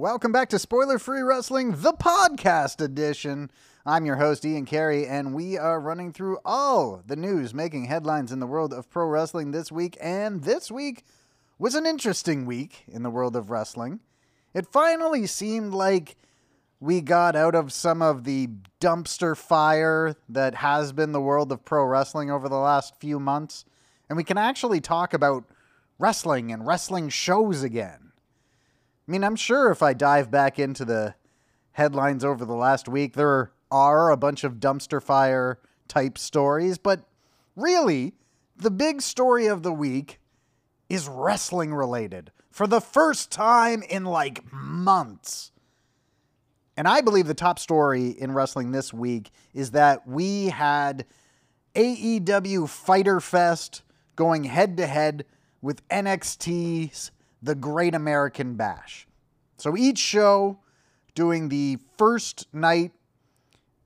Welcome back to Spoiler Free Wrestling, the podcast edition. I'm your host, Ian Carey, and we are running through all the news making headlines in the world of pro wrestling this week. And this week was an interesting week in the world of wrestling. It finally seemed like we got out of some of the dumpster fire that has been the world of pro wrestling over the last few months, and we can actually talk about wrestling and wrestling shows again. I mean, I'm sure if I dive back into the headlines over the last week, there are a bunch of dumpster fire type stories, but really, the big story of the week is wrestling related for the first time in like months. And I believe the top story in wrestling this week is that we had AEW Fyter Fest going head to head with NXT's the Great American Bash. So each show doing the first night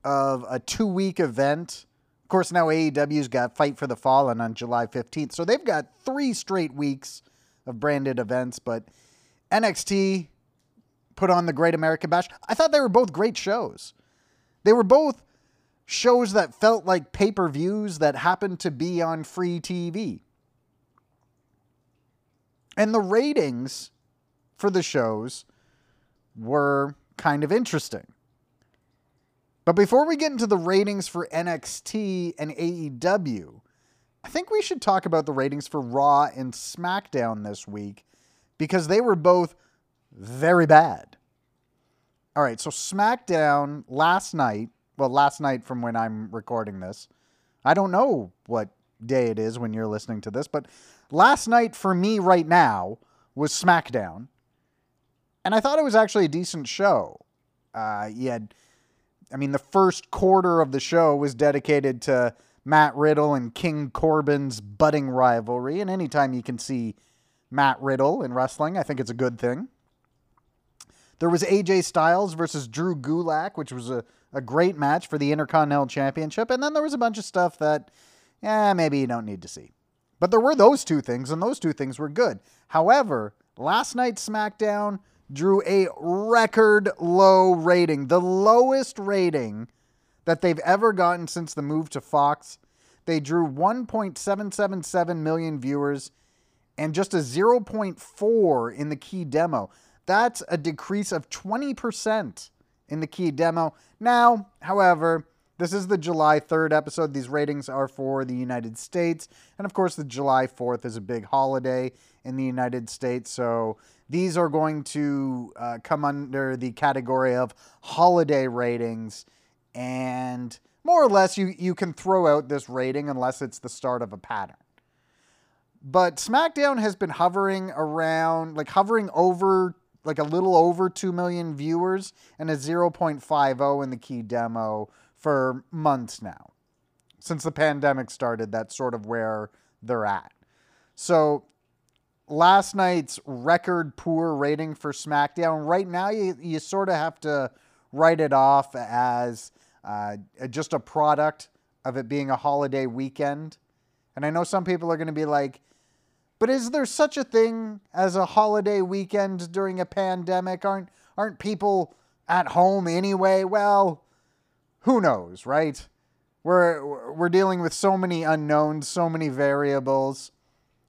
of a two week event. Of course, now AEW's got Fight for the Fallen on July 15th. So they've got three straight weeks of branded events, but NXT put on the Great American Bash. I thought they were both great shows. They were both shows that felt like pay per views that happened to be on free TV. And the ratings for the shows were kind of interesting. But before we get into the ratings for NXT and AEW, I think we should talk about the ratings for Raw and SmackDown this week because they were both very bad. All right, so SmackDown last night, well, last night from when I'm recording this, I don't know what day it is when you're listening to this, but last night for me right now was SmackDown. And I thought it was actually a decent show. Uh, you had, I mean, the first quarter of the show was dedicated to Matt Riddle and King Corbin's budding rivalry. And anytime you can see Matt Riddle in wrestling, I think it's a good thing. There was AJ Styles versus Drew Gulak, which was a, a great match for the Intercontinental Championship. And then there was a bunch of stuff that yeah, maybe you don't need to see. But there were those two things, and those two things were good. However, last night's SmackDown drew a record low rating, the lowest rating that they've ever gotten since the move to Fox. They drew 1.777 million viewers and just a 0.4 in the key demo. That's a decrease of 20% in the key demo. Now, however, this is the July 3rd episode. These ratings are for the United States. And of course, the July 4th is a big holiday in the United States. So these are going to uh, come under the category of holiday ratings. And more or less, you, you can throw out this rating unless it's the start of a pattern. But SmackDown has been hovering around, like hovering over, like a little over 2 million viewers and a 0.50 in the key demo for months now. Since the pandemic started, that's sort of where they're at. So last night's record poor rating for SmackDown, right now you, you sort of have to write it off as uh, just a product of it being a holiday weekend. And I know some people are going to be like, but is there such a thing as a holiday weekend during a pandemic? Aren't aren't people at home anyway? Well, who knows, right? We're we're dealing with so many unknowns, so many variables.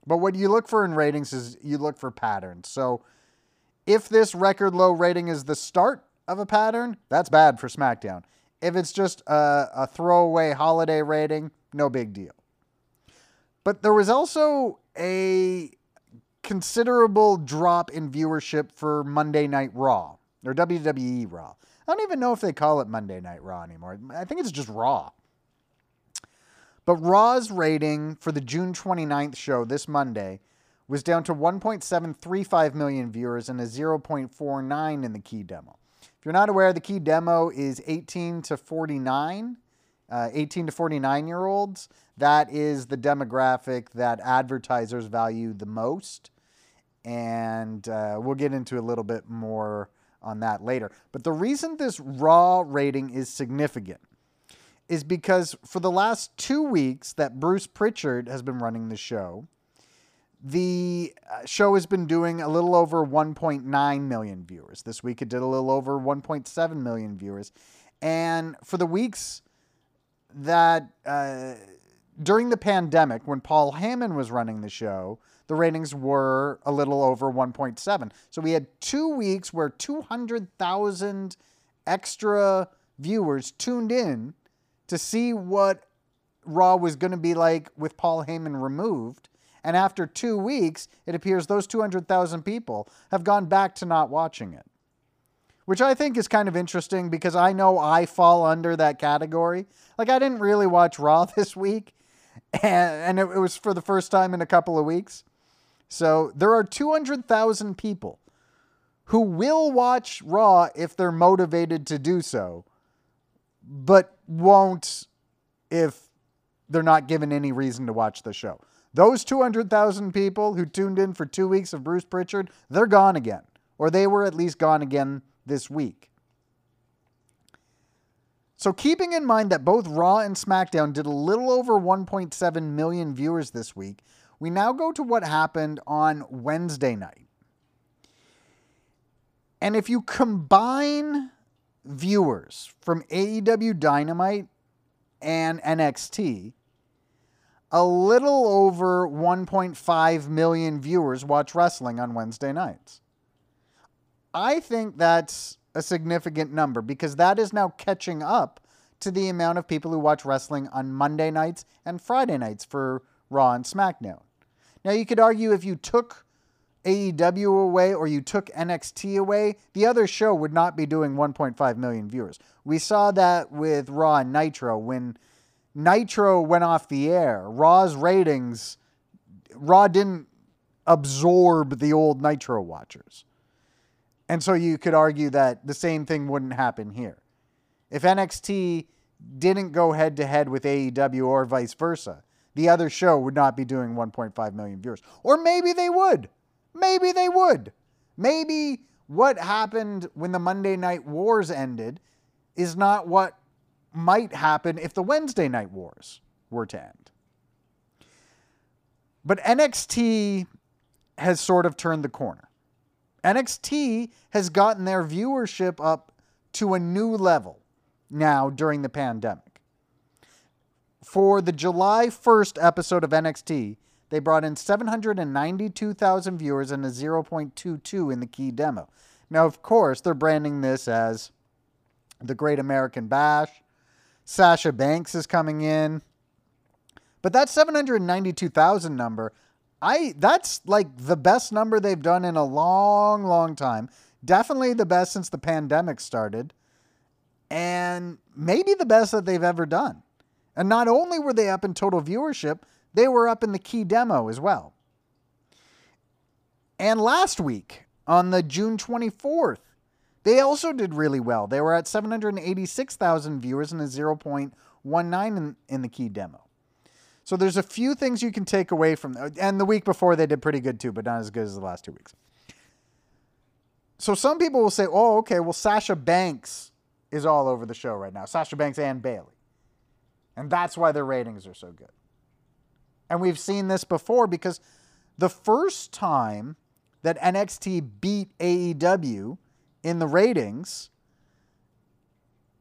But what you look for in ratings is you look for patterns. So if this record low rating is the start of a pattern, that's bad for SmackDown. If it's just a, a throwaway holiday rating, no big deal. But there was also a considerable drop in viewership for Monday Night Raw or WWE Raw. I don't even know if they call it Monday Night Raw anymore. I think it's just Raw. But Raw's rating for the June 29th show this Monday was down to 1.735 million viewers and a 0.49 in the key demo. If you're not aware, the key demo is 18 to 49, uh, 18 to 49 year olds. That is the demographic that advertisers value the most. And uh, we'll get into a little bit more on that later. But the reason this raw rating is significant is because for the last two weeks that Bruce Pritchard has been running the show, the uh, show has been doing a little over 1.9 million viewers. This week it did a little over 1.7 million viewers. And for the weeks that uh, during the pandemic, when Paul Heyman was running the show, the ratings were a little over 1.7. So we had two weeks where 200,000 extra viewers tuned in to see what Raw was going to be like with Paul Heyman removed. And after two weeks, it appears those 200,000 people have gone back to not watching it. Which I think is kind of interesting because I know I fall under that category. Like, I didn't really watch Raw this week, and, it was for the first time in a couple of weeks. So there are 200,000 people who will watch Raw if they're motivated to do so, but won't if they're not given any reason to watch the show. Those 200,000 people who tuned in for two weeks of Bruce Pritchard, they're gone again, or they were at least gone again this week. So, keeping in mind that both Raw and SmackDown did a little over 1.7 million viewers this week, we now go to what happened on Wednesday night. And if you combine viewers from AEW Dynamite and NXT, a little over 1.5 million viewers watch wrestling on Wednesday nights. I think that's a significant number because that is now catching up to the amount of people who watch wrestling on Monday nights and Friday nights for Raw and SmackDown. Now, you could argue if you took AEW away or you took NXT away, the other show would not be doing 1.5 million viewers. We saw that with Raw and Nitro when Nitro went off the air. Raw's ratings, Raw didn't absorb the old Nitro watchers. And so you could argue that the same thing wouldn't happen here. If NXT didn't go head to head with AEW or vice versa, the other show would not be doing 1.5 million viewers. Or maybe they would. Maybe they would. Maybe what happened when the Monday Night Wars ended is not what might happen if the Wednesday Night Wars were to end. But NXT has sort of turned the corner. NXT has gotten their viewership up to a new level now during the pandemic. For the July 1st episode of NXT, they brought in 792,000 viewers and a 0.22 in the key demo. Now, of course, they're branding this as the Great American Bash. Sasha Banks is coming in. But that 792,000 number, I that's like the best number they've done in a long, long time. Definitely the best since the pandemic started. And maybe the best that they've ever done. And not only were they up in total viewership, they were up in the key demo as well. And last week, on the June 24th, they also did really well. They were at 786,000 viewers and a 0.19 in, in the key demo. So there's a few things you can take away from that. and the week before they did pretty good too, but not as good as the last two weeks. So some people will say, "Oh, okay, well Sasha Banks is all over the show right now. Sasha Banks and Bayley." And that's why their ratings are so good. And we've seen this before because the first time that NXT beat AEW in the ratings,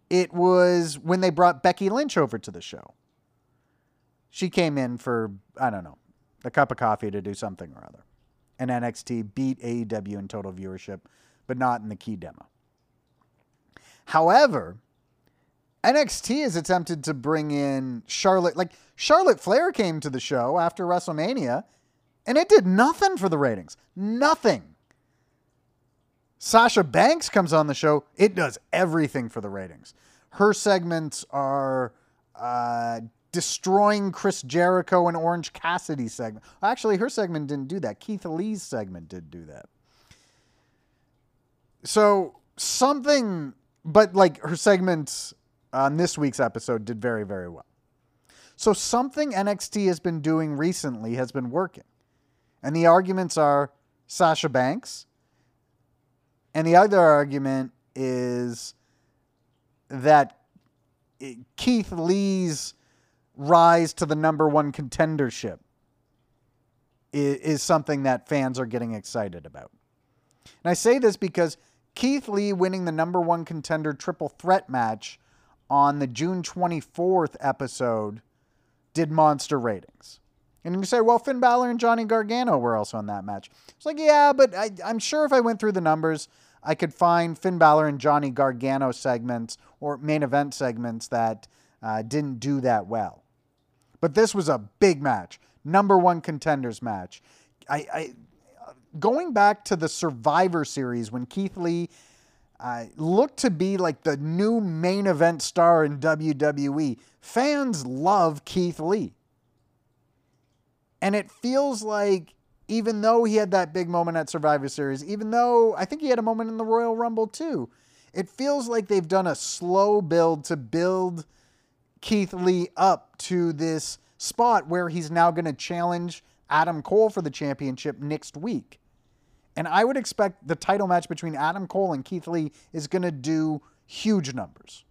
it was when they brought Becky Lynch over to the show. She came in for, I don't know, a cup of coffee to do something or other. And NXT beat AEW in total viewership, but not in the key demo. However, NXT has attempted to bring in Charlotte. Like Charlotte Flair came to the show after WrestleMania, and it did nothing for the ratings. Nothing. Sasha Banks comes on the show. It does everything for the ratings. Her segments are uh, destroying Chris Jericho and Orange Cassidy segment. Actually, her segment didn't do that. Keith Lee's segment did do that. So something, but like her segments on this week's episode did very, very well. So something NXT has been doing recently has been working. And the arguments are Sasha Banks. And the other argument is that Keith Lee's rise to the number one contendership is, something that fans are getting excited about. And I say this because Keith Lee winning the number one contender triple threat match on the June 24th episode did monster ratings. And you say, well, Finn Balor and Johnny Gargano were also in that match. It's like, yeah, but I, I'm sure if I went through the numbers, I could find Finn Balor and Johnny Gargano segments or main event segments that uh, didn't do that well. But this was a big match, number one contenders match. I, I going back to the Survivor Series when Keith Lee uh, looked to be like the new main event star in WWE. Fans love Keith Lee. And it feels like even though he had that big moment at Survivor Series, even though I think he had a moment in the Royal Rumble too, it feels like they've done a slow build to build Keith Lee up to this spot where he's now going to challenge Adam Cole for the championship next week. And I would expect the title match between Adam Cole and Keith Lee is going to do huge numbers.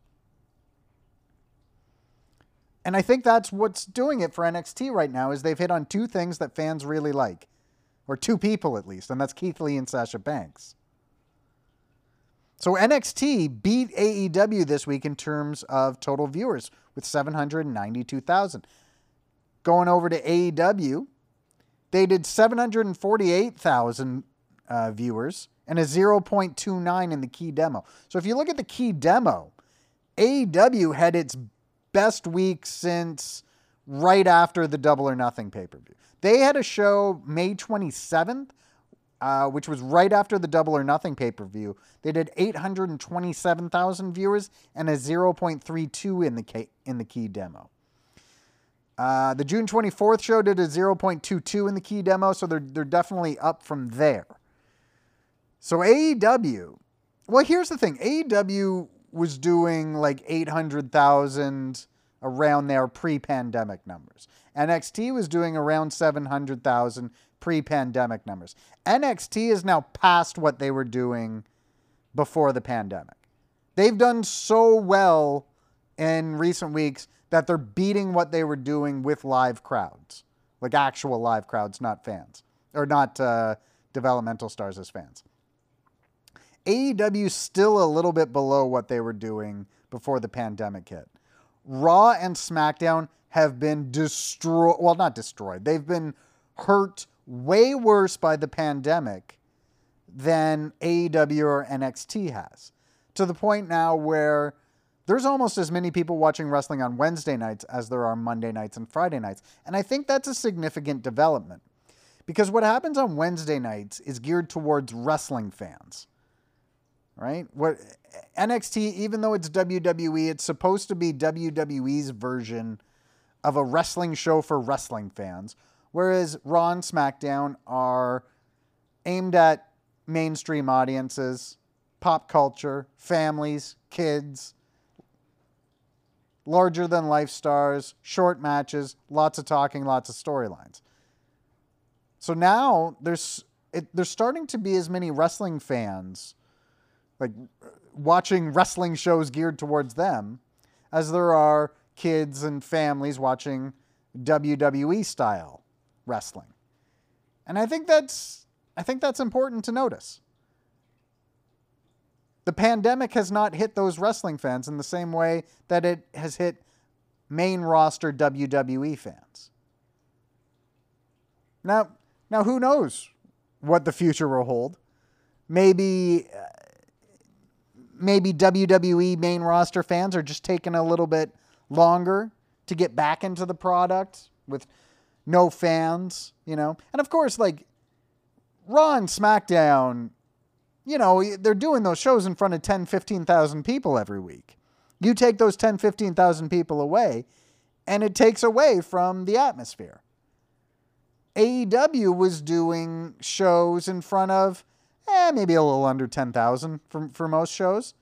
And I think that's what's doing it for NXT right now is they've hit on two things that fans really like. Or two people at least, and that's Keith Lee and Sasha Banks. So NXT beat AEW this week in terms of total viewers with 792,000. Going over to AEW, they did 748,000 uh, viewers and a 0.29 in the key demo. So if you look at the key demo, AEW had its best week since right after the Double or Nothing pay per view. They had a show May 27th, uh, which was right after the Double or Nothing pay per view. They did 827,000 viewers and a 0.32 in the key, in the key demo. Uh, the June 24th show did a 0.22 in the key demo, so they're, they're definitely up from there. So AEW, well, here's the thing AEW was doing like 800,000 around their pre pandemic numbers. NXT was doing around 700,000 pre pandemic numbers. NXT is now past what they were doing before the pandemic. They've done so well in recent weeks that they're beating what they were doing with live crowds, like actual live crowds, not fans, or not uh, developmental stars as fans. AEW still a little bit below what they were doing before the pandemic hit. Raw and SmackDown have been destroyed. Well, not destroyed. They've been hurt way worse by the pandemic than AEW or NXT has. To the point now where there's almost as many people watching wrestling on Wednesday nights as there are Monday nights and Friday nights. And I think that's a significant development. Because what happens on Wednesday nights is geared towards wrestling fans. Right? What NXT, even though it's WWE, it's supposed to be WWE's version of a wrestling show for wrestling fans. Whereas Raw and SmackDown are aimed at mainstream audiences, pop culture, families, kids, larger than life stars, short matches, lots of talking, lots of storylines. So now there's it, there's starting to be as many wrestling fans, like watching wrestling shows geared towards them, as there are kids and families watching WWE style wrestling. And I think that's I think that's important to notice. The pandemic has not hit those wrestling fans in the same way that it has hit main roster WWE fans. Now, now who knows what the future will hold? Maybe maybe WWE main roster fans are just taking a little bit longer to get back into the product with no fans, you know. And of course like Raw and SmackDown you know, they're doing those shows in front of 10, 15,000 people every week. You take those 10, 15,000 people away, and it takes away from the atmosphere. AEW was doing shows in front of, eh, maybe a little under 10,000 for, for most shows.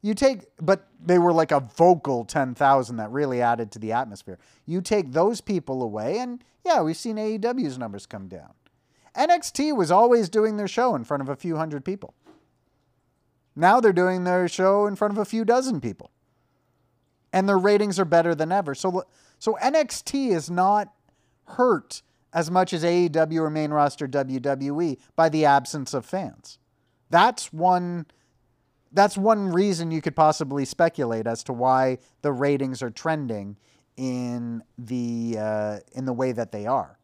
You take, but they were like a vocal 10,000 that really added to the atmosphere. You take those people away, and yeah, we've seen AEW's numbers come down. NXT was always doing their show in front of a few hundred people. Now they're doing their show in front of a few dozen people. And their ratings are better than ever. So so NXT is not hurt as much as AEW or main roster WWE by the absence of fans. That's one that's one reason you could possibly speculate as to why the ratings are trending in the uh, in the way that they are.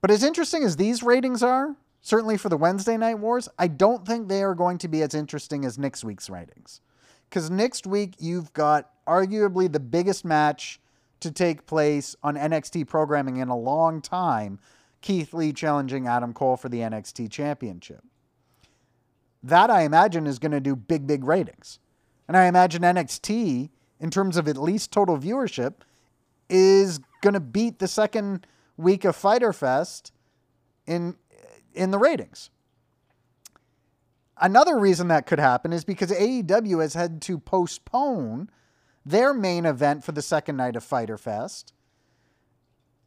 But as interesting as these ratings are, certainly for the Wednesday Night Wars, I don't think they are going to be as interesting as next week's ratings. Because next week you've got arguably the biggest match to take place on NXT programming in a long time Keith Lee challenging Adam Cole for the NXT Championship. That I imagine is going to do big, big ratings. And I imagine NXT, in terms of at least total viewership, is going to beat the second week of Fyter Fest in, in the ratings. Another reason that could happen is because AEW has had to postpone their main event for the second night of Fyter Fest.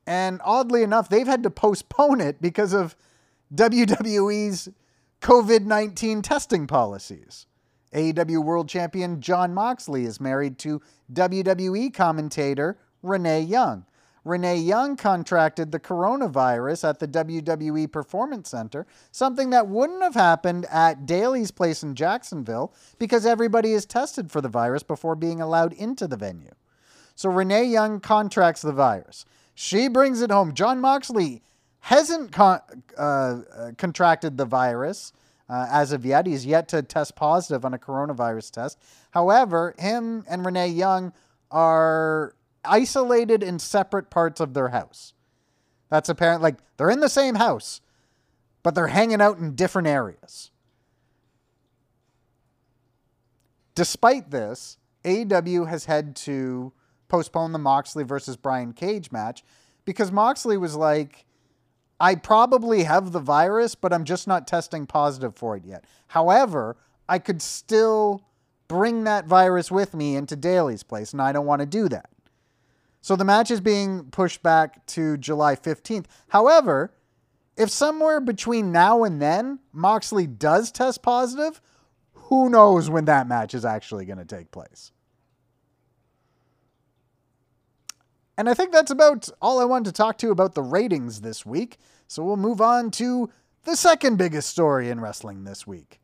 And oddly enough, they've had to postpone it because of WWE's COVID 19 testing policies. AEW World Champion Jon Moxley is married to WWE commentator Renee Young. Renee Young contracted the coronavirus at the WWE Performance Center, something that wouldn't have happened at Daily's Place in Jacksonville because everybody is tested for the virus before being allowed into the venue. So Renee Young contracts the virus. She brings it home. Jon Moxley hasn't con- uh, uh, contracted the virus uh, as of yet. He's yet to test positive on a coronavirus test. However, him and Renee Young are isolated in separate parts of their house. That's apparent. Like they're in the same house, but they're hanging out in different areas. Despite this, AEW has had to postpone the Moxley versus Brian Cage match because Moxley was like, I probably have the virus, but I'm just not testing positive for it yet. However, I could still bring that virus with me into Daily's place, and I don't want to do that. So the match is being pushed back to July 15th. However, if somewhere between now and then Moxley does test positive, who knows when that match is actually going to take place. And I think that's about all I wanted to talk to about the ratings this week. So we'll move on to the second biggest story in wrestling this week.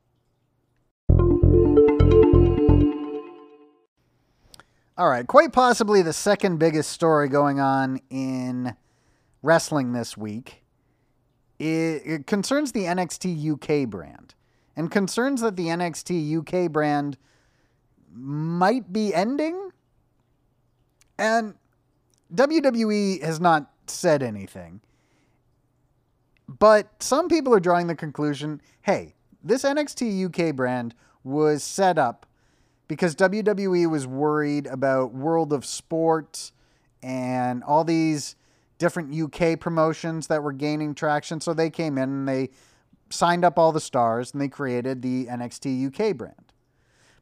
All right, quite possibly the second biggest story going on in wrestling this week. It, it, concerns the NXT UK brand and concerns that the NXT UK brand might be ending. And WWE has not said anything. But some people are drawing the conclusion hey, this NXT UK brand was set up because WWE was worried about World of Sport and all these different UK promotions that were gaining traction. So they came in and they signed up all the stars and they created the NXT UK brand.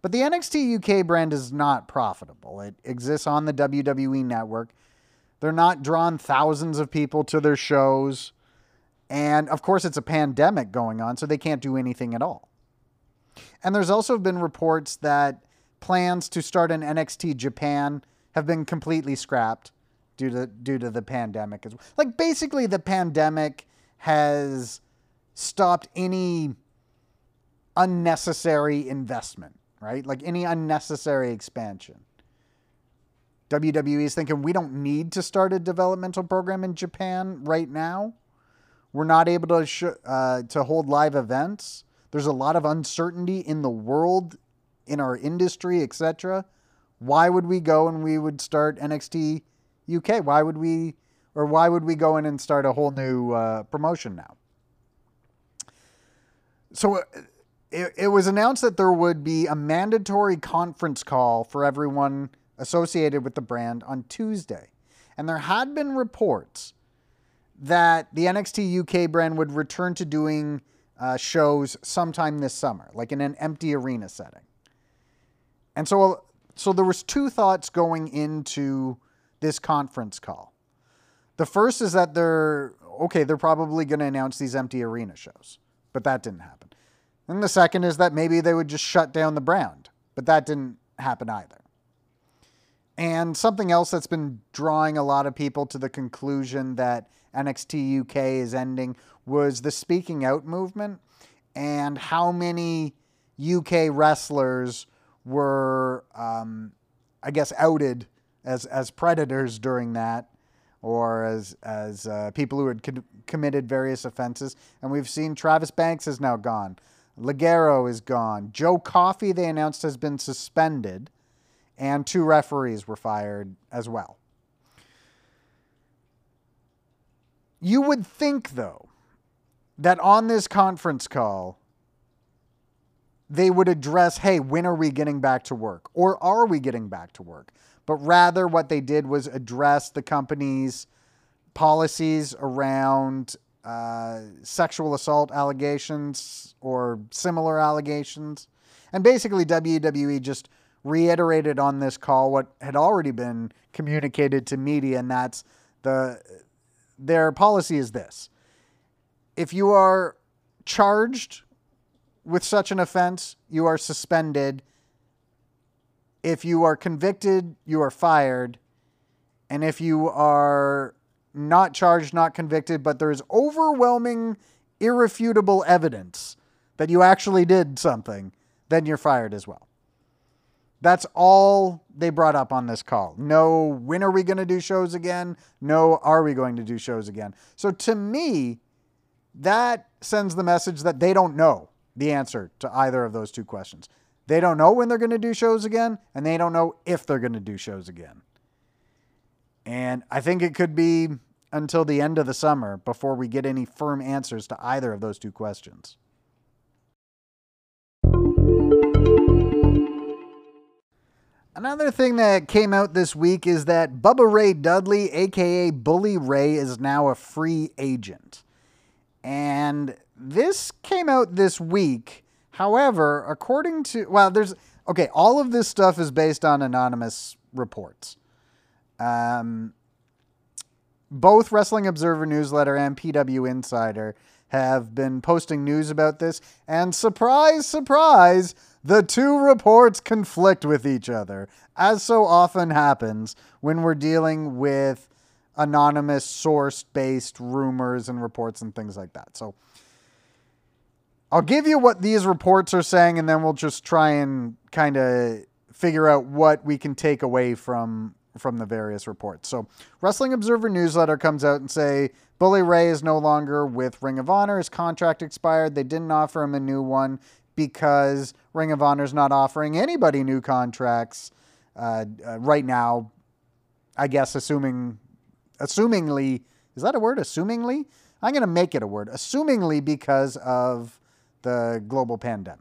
But the NXT UK brand is not profitable. It exists on the WWE network. They're not drawn thousands of people to their shows. And of course, it's a pandemic going on, so they can't do anything at all. And there's also been reports that plans to start an NXT Japan have been completely scrapped due to due to the pandemic as well. Like basically the pandemic has stopped any unnecessary investment, right? Like any unnecessary expansion. WWE is thinking we don't need to start a developmental program in Japan right now. We're not able to sh- uh, to hold live events. There's a lot of uncertainty in the world in our industry, etc. Why would we go and we would start NXT UK? Why would we, or why would we go in and start a whole new uh, promotion now? So uh, it, it was announced that there would be a mandatory conference call for everyone associated with the brand on Tuesday. And there had been reports that the NXT UK brand would return to doing uh, shows sometime this summer, like in an empty arena setting. And so, so there was two thoughts going into this conference call. The first is that they're okay, they're probably going to announce these empty arena shows, but that didn't happen. And the second is that maybe they would just shut down the brand, but that didn't happen either. And something else that's been drawing a lot of people to the conclusion that NXT UK is ending was the speaking out movement and how many UK wrestlers were, um, I guess, outed as as predators during that, or as as uh, people who had co- committed various offenses. And we've seen Travis Banks is now gone, Ligero is gone, Joe Coffey they announced has been suspended, and two referees were fired as well. You would think, though, that on this conference call, they would address, hey, when are we getting back to work? Or are we getting back to work? But rather, what they did was address the company's policies around uh, sexual assault allegations or similar allegations. And basically, WWE just reiterated on this call what had already been communicated to media, and that's the their policy is this. If you are charged with such an offense, you are suspended. If you are convicted, you are fired. And if you are not charged, not convicted, but there's overwhelming, irrefutable evidence that you actually did something, then you're fired as well. That's all they brought up on this call. No, when are we going to do shows again? No, are we going to do shows again? So to me, that sends the message that they don't know the answer to either of those two questions. They don't know when they're going to do shows again, and they don't know if they're going to do shows again. And I think it could be until the end of the summer before we get any firm answers to either of those two questions. Another thing that came out this week is that Bubba Ray Dudley, aka Bully Ray, is now a free agent. And this came out this week. However, according to, well, there's, okay, all of this stuff is based on anonymous reports. Um, both Wrestling Observer Newsletter and PW Insider have been posting news about this. And surprise, surprise, the two reports conflict with each other, as so often happens when we're dealing with anonymous source based rumors and reports and things like that. So I'll give you what these reports are saying, and then we'll just try and kind of figure out what we can take away from from the various reports. So, Wrestling Observer newsletter comes out and say Bully Ray is no longer with Ring of Honor. His contract expired. They didn't offer him a new one because Ring of Honor is not offering anybody new contracts uh, uh, right now. I guess assuming, assumingly, is that a word? Assumingly, I'm going to make it a word. Assumingly because of the global pandemic.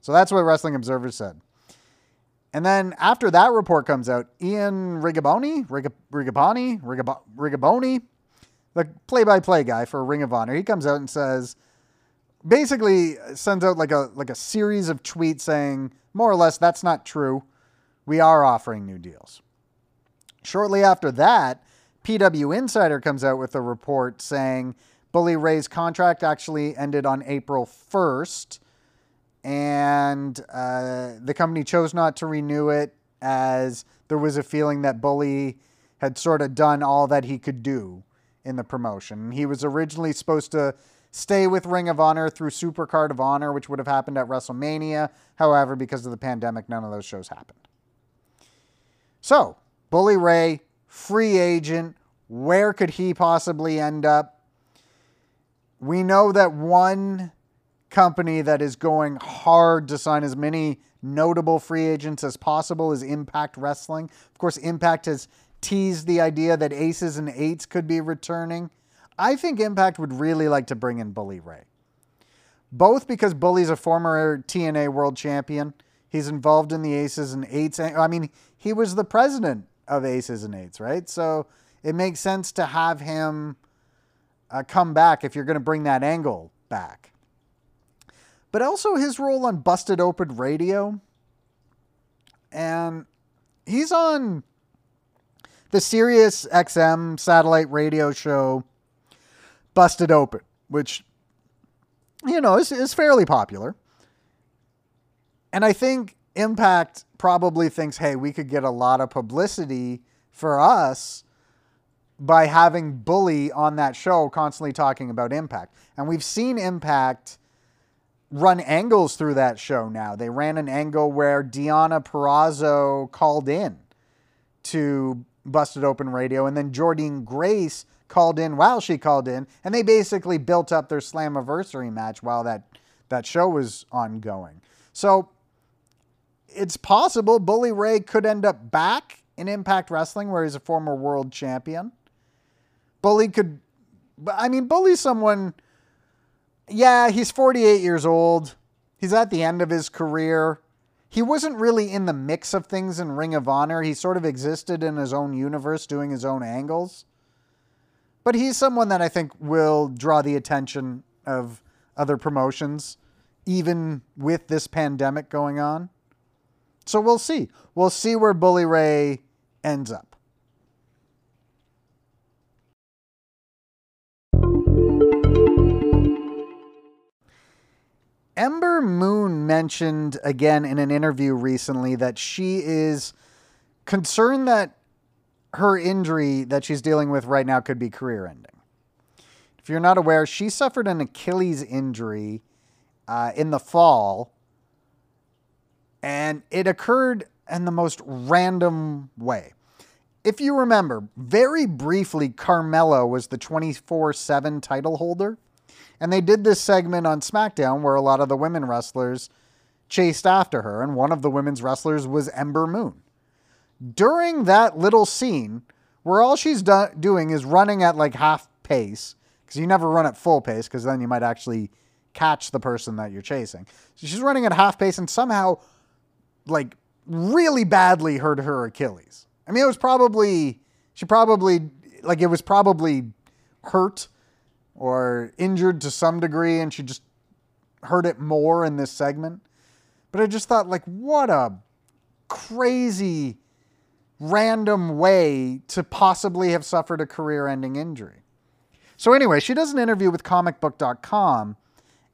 So that's what Wrestling Observer said. And then after that report comes out, Ian Riccaboni, Riccaboni, Riccaboni, the play-by-play guy for Ring of Honor, he comes out and says basically sends out like a like a series of tweets saying more or less that's not true. We are offering new deals. Shortly after that, PW Insider comes out with a report saying Bully Ray's contract actually ended on April 1st, and uh, the company chose not to renew it as there was a feeling that Bully had sort of done all that he could do in the promotion. He was originally supposed to stay with Ring of Honor through Supercard of Honor, which would have happened at WrestleMania. However, because of the pandemic, none of those shows happened. So, Bully Ray, free agent. Where could he possibly end up? We know that one company that is going hard to sign as many notable free agents as possible is Impact Wrestling. Of course, Impact has teased the idea that Aces and Eights could be returning. I think Impact would really like to bring in Bully Ray. Both because Bully's a former TNA world champion. He's involved in the Aces and Eights. I mean, he was the president of Aces and Eights, right? So it makes sense to have him uh, come back if you're going to bring that angle back. But also his role on Busted Open Radio. And he's on the Sirius XM satellite radio show Busted Open, which, you know, is, is fairly popular. And I think Impact probably thinks, hey, we could get a lot of publicity for us by having Bully on that show constantly talking about Impact. And we've seen Impact run angles through that show now. They ran an angle where Deonna Purrazzo called in to Busted Open Radio, and then Jordynne Grace called in while she called in, and they basically built up their Slammiversary match while that that show was ongoing. So it's possible Bully Ray could end up back in Impact Wrestling, where he's a former world champion. Bully could, I mean, Bully's someone. Yeah, he's 48 years old. He's at the end of his career. He wasn't really in the mix of things in Ring of Honor. He sort of existed in his own universe, doing his own angles. But he's someone that I think will draw the attention of other promotions, even with this pandemic going on. So we'll see. We'll see where Bully Ray ends up. Ember Moon mentioned again in an interview recently that she is concerned that her injury that she's dealing with right now could be career ending. If you're not aware, she suffered an Achilles injury uh, in the fall, and it occurred in the most random way. If you remember, very briefly, Carmella was the 24 7 title holder. And they did this segment on SmackDown where a lot of the women wrestlers chased after her, and one of the women's wrestlers was Ember Moon. During that little scene, where all she's do- doing is running at like half pace, because you never run at full pace, because then you might actually catch the person that you're chasing. So she's running at half pace and somehow, like, really badly hurt her Achilles. I mean, it was probably, she probably, like, it was probably hurt or injured to some degree, and she just heard it more in this segment. But I just thought, like, what a crazy, random way to possibly have suffered a career ending injury. So, anyway, she does an interview with comicbook.com,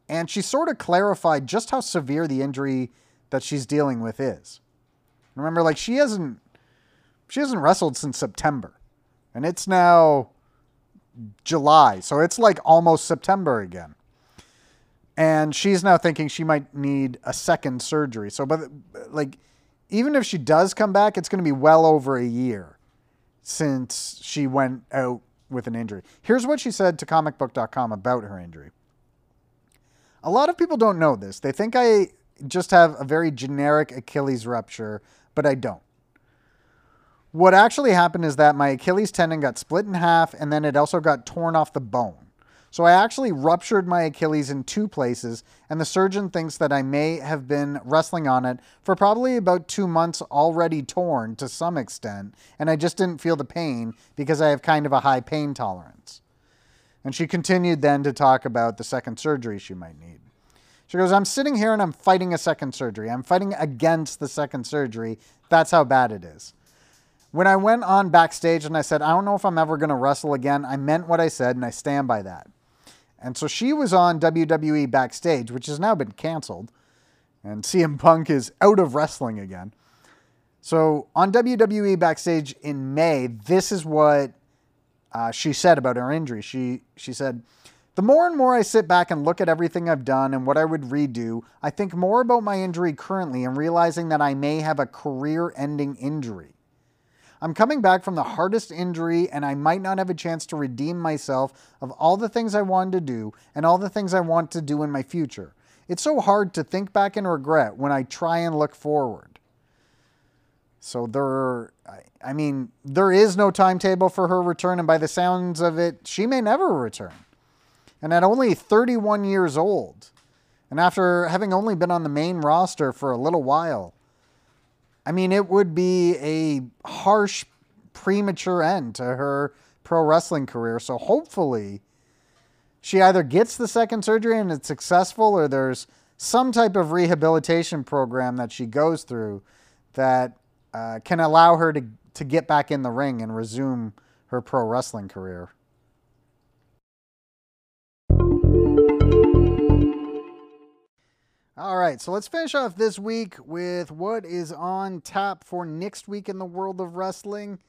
and she sort of clarified just how severe the injury that she's dealing with is. Remember, like, she hasn't. She hasn't wrestled since September. And it's now July. So it's like almost September again. And she's now thinking she might need a second surgery. So, but like, even if she does come back, it's going to be well over a year since she went out with an injury. Here's what she said to comicbook.com about her injury. A lot of people don't know this. They think I just have a very generic Achilles rupture, but I don't. What actually happened is that my Achilles tendon got split in half and then it also got torn off the bone. So I actually ruptured my Achilles in two places, and the surgeon thinks that I may have been wrestling on it for probably about two months already torn to some extent, and I just didn't feel the pain because I have kind of a high pain tolerance. And she continued then to talk about the second surgery she might need. She goes, I'm sitting here and I'm fighting a second surgery. I'm fighting against the second surgery. That's how bad it is. When I went on backstage and I said, I don't know if I'm ever going to wrestle again, I meant what I said and I stand by that. And so she was on WWE backstage, which has now been canceled, and CM Punk is out of wrestling again. So on WWE backstage in May, this is what uh, she said about her injury. She she said, "The more and more I sit back and look at everything I've done and what I would redo, I think more about my injury currently and realizing that I may have a career-ending injury. I'm coming back from the hardest injury, and I might not have a chance to redeem myself of all the things I wanted to do and all the things I want to do in my future. It's so hard to think back and regret when I try and look forward. So there, I mean, there is no timetable for her return, and by the sounds of it, she may never return. And at only 31 years old, and after having only been on the main roster for a little while, I mean, it would be a harsh, premature end to her pro wrestling career. So hopefully, she either gets the second surgery and it's successful, or there's some type of rehabilitation program that she goes through that uh, can allow her to, to get back in the ring and resume her pro wrestling career. All right. so let's finish off this week with what is on tap for next week in the world of wrestling.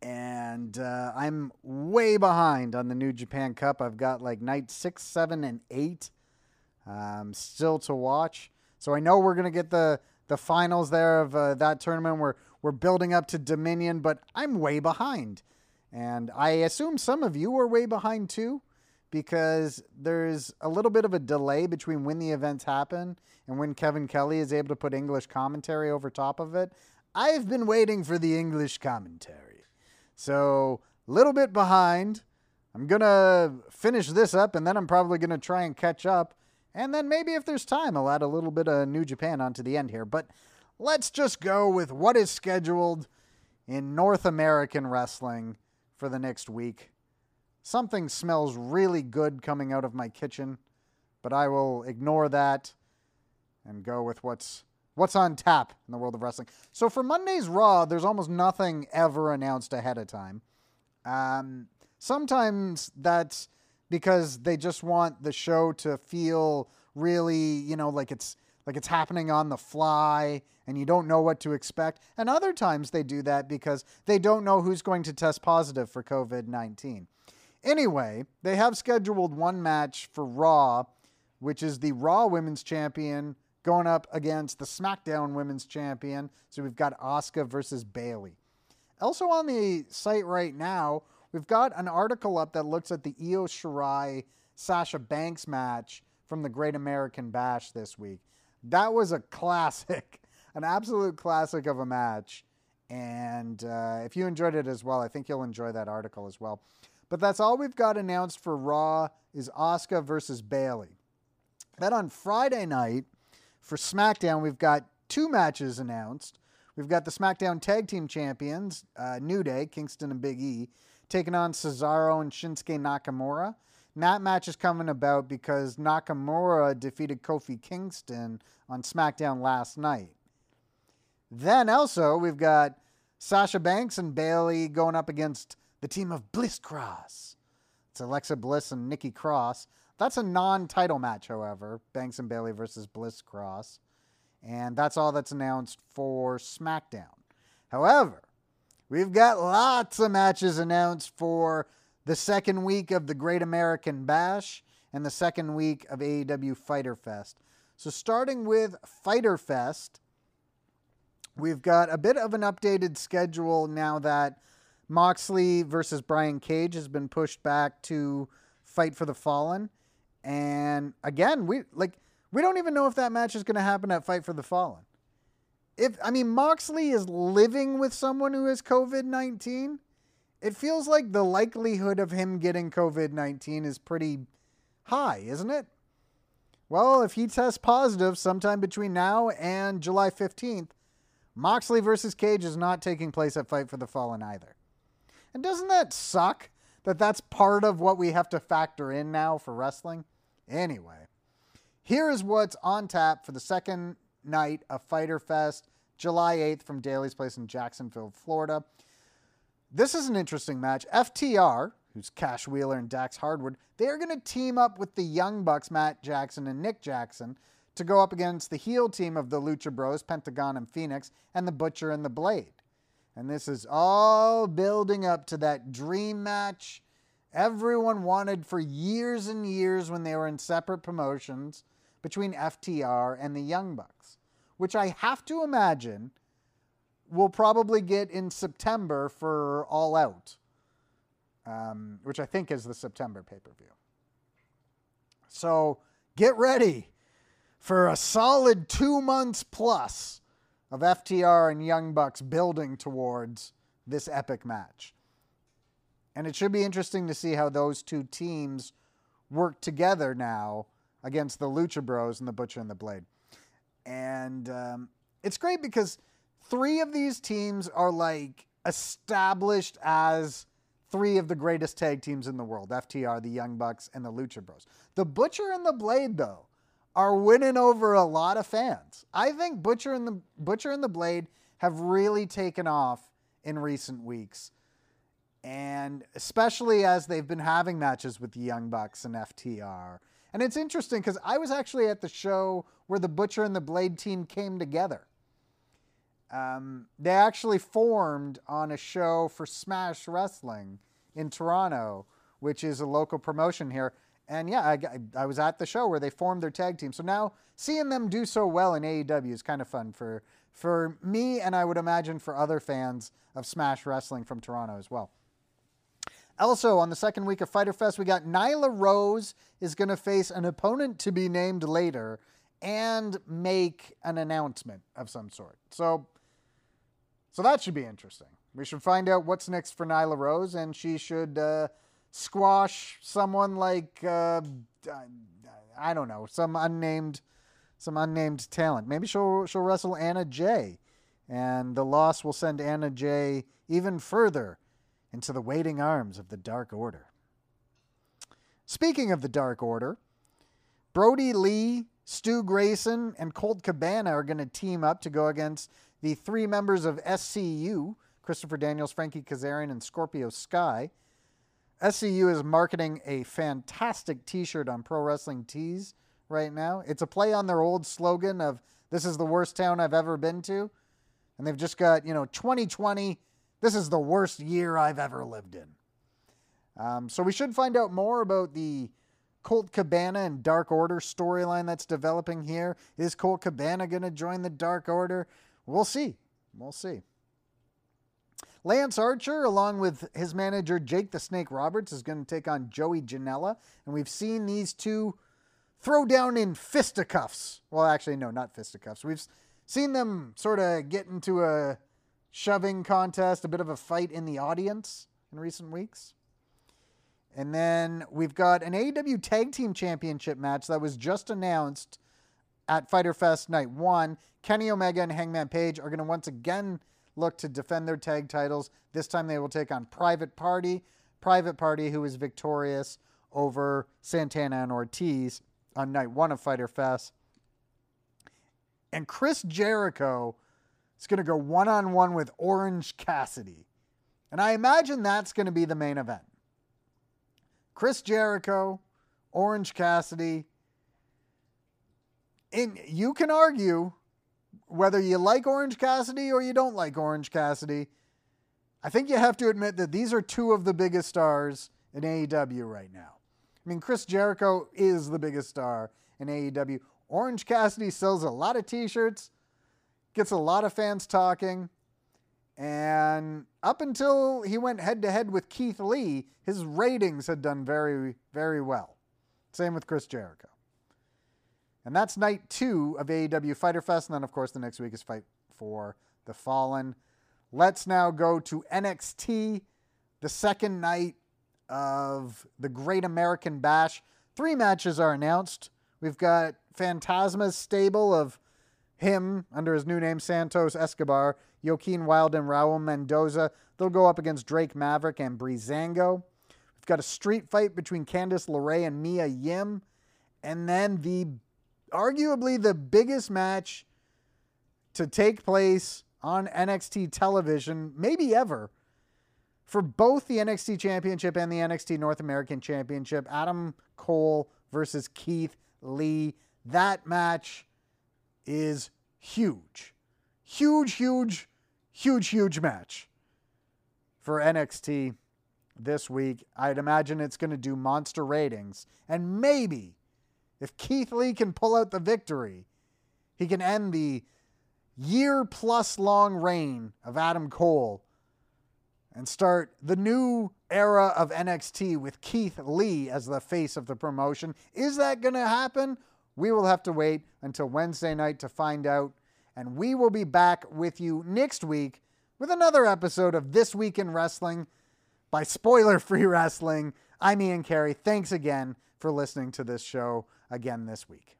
And uh, I'm way behind on the New Japan Cup. I've got like night six, seven, and eight um, still to watch. So I know we're gonna get the the finals there of uh, that tournament. We're we're building up to Dominion, but I'm way behind, and I assume some of you are way behind too because there's a little bit of a delay between when the events happen and when Kevin Kelly is able to put English commentary over top of it. I've been waiting for the English commentary. So, a little bit behind. I'm going to finish this up and then I'm probably going to try and catch up. And then maybe if there's time, I'll add a little bit of New Japan onto the end here. But let's just go with what is scheduled in North American wrestling for the next week. Something smells really good coming out of my kitchen, but I will ignore that and go with what's what's on tap in the world of wrestling. So for Monday's Raw, there's almost nothing ever announced ahead of time. Um, sometimes that's because they just want the show to feel really, you know, like it's like it's happening on the fly and you don't know what to expect. And other times they do that because they don't know who's going to test positive for COVID 19. Anyway, they have scheduled one match for Raw, which is the Raw Women's Champion going up against the SmackDown Women's Champion. So we've got Asuka versus Bayley. Also on the site right now, we've got an article up that looks at the Io Shirai Sasha Banks match from the Great American Bash this week. That was a classic, an absolute classic of a match. And uh, if you enjoyed it as well, I think you'll enjoy that article as well. But that's all we've got announced for Raw is Asuka versus Bayley. Then on Friday night for SmackDown, we've got two matches announced. We've got the SmackDown Tag Team Champions, uh, New Day, Kingston and Big E, taking on Cesaro and Shinsuke Nakamura. And that match is coming about because Nakamura defeated Kofi Kingston on SmackDown last night. Then also, we've got Sasha Banks and Bayley going up against the team of Bliss Cross. It's Alexa Bliss and Nikki Cross. That's a non title match, however. Banks and Bayley versus Bliss Cross. And that's all that's announced for SmackDown. However, we've got lots of matches announced for the second week of the Great American Bash and the second week of AEW Fyter Fest. So, starting with Fyter Fest, we've got a bit of an updated schedule now that Moxley versus Brian Cage has been pushed back to Fight for the Fallen. And again, we like we don't even know if that match is going to happen at Fight for the Fallen. If I mean Moxley is living with someone who has COVID-19, it feels like the likelihood of him getting COVID-19 is pretty high, isn't it? Well, if he tests positive sometime between now and July 15th, Moxley versus Cage is not taking place at Fight for the Fallen either. And doesn't that suck that that's part of what we have to factor in now for wrestling? Anyway, here is what's on tap for the second night of Fyter Fest, July 8th from Daily's Place in Jacksonville, Florida. This is an interesting match. FTR, who's Cash Wheeler and Dax Harwood, they are going to team up with the Young Bucks, Matt Jackson and Nick Jackson, to go up against the heel team of the Lucha Bros, Pentagon and Fenix, and the Butcher and the Blade. And this is all building up to that dream match everyone wanted for years and years when they were in separate promotions between FTR and the Young Bucks, which I have to imagine will probably get in September for All Out, um, which I think is the September pay per view. So get ready for a solid two months plus of FTR and Young Bucks building towards this epic match. And it should be interesting to see how those two teams work together now against the Lucha Bros and the Butcher and the Blade. And um, it's great because three of these teams are like established as three of the greatest tag teams in the world FTR, the Young Bucks, and the Lucha Bros. The Butcher and the Blade, though, are winning over a lot of fans. I think Butcher and the Butcher and the Blade have really taken off in recent weeks. And especially as they've been having matches with the Young Bucks and FTR And it's interesting because I was actually at the show where the Butcher and the Blade team came together. Um, they actually formed on a show for Smash Wrestling in Toronto, which is a local promotion here. And yeah, I, I was at the show where they formed their tag team. So now seeing them do so well in AEW is kind of fun for for me, and I would imagine for other fans of Smash Wrestling from Toronto as well. Also, on the second week of Fyter Fest, we got Nyla Rose is going to face an opponent to be named later and make an announcement of some sort. So, so that should be interesting. We should find out what's next for Nyla Rose, and she should uh, squash someone like uh, I don't know, some unnamed, some unnamed talent. Maybe she'll she'll wrestle Anna Jay, and the loss will send Anna Jay even further into the waiting arms of the Dark Order. Speaking of the Dark Order, Brodie Lee, Stu Grayson, and Colt Cabana are going to team up to go against the three members of SCU Christopher Daniels, Frankie Kazarian, and Scorpio Sky. SCU is marketing a fantastic t shirt on Pro Wrestling Tees right now. It's a play on their old slogan of, This is the worst town I've ever been to. And they've just got, you know, 2020 this is the worst year I've ever lived in. Um, so we should find out more about the Colt Cabana and Dark Order storyline that's developing here. Is Colt Cabana going to join the Dark Order? We'll see. We'll see. Lance Archer, along with his manager Jake the Snake Roberts, is going to take on Joey Janela. And we've seen these two throw down in fisticuffs. Well, actually, no, not fisticuffs. We've seen them sort of get into a shoving contest, a bit of a fight in the audience in recent weeks. And then we've got an AEW Tag Team Championship match that was just announced at Fyter Fest Night 1. Kenny Omega and Hangman Page are going to once again look to defend their tag titles. This time they will take on Private Party. Private Party, who was victorious over Santana and Ortiz on Night 1 of Fyter Fest. And Chris Jericho is going to go one on one with Orange Cassidy. And I imagine that's going to be the main event. Chris Jericho, Orange Cassidy. And you can argue whether you like Orange Cassidy or you don't like Orange Cassidy. I think you have to admit that these are two of the biggest stars in AEW right now. I mean, Chris Jericho is the biggest star in AEW. Orange Cassidy sells a lot of t shirts, gets a lot of fans talking. And up until he went head to head with Keith Lee, his ratings had done very, very well. Same with Chris Jericho. And that's night two of AEW Fyter Fest. And then, of course, the next week is Fight for the Fallen. Let's now go to NXT, the second night of the Great American Bash. Three matches are announced. We've got Fantasma's stable of him under his new name Santos Escobar, Joaquin Wilde, and Raul Mendoza. They'll go up against Drake Maverick and Breezango. We've got a street fight between Candice LeRae and Mia Yim. And then the arguably the biggest match to take place on NXT television, maybe ever, for both the NXT Championship and the NXT North American Championship. Adam Cole versus Keith Lee. That match is huge. Huge, huge, huge, huge match for NXT this week. I'd imagine it's going to do monster ratings. And maybe if Keith Lee can pull out the victory, he can end the year plus long reign of Adam Cole and start the new era of NXT with Keith Lee as the face of the promotion. Is that going to happen? We will have to wait until Wednesday night to find out. And we will be back with you next week with another episode of This Week in Wrestling by Spoiler Free Wrestling. I'm Ian Carey. Thanks again for listening to this show again this week.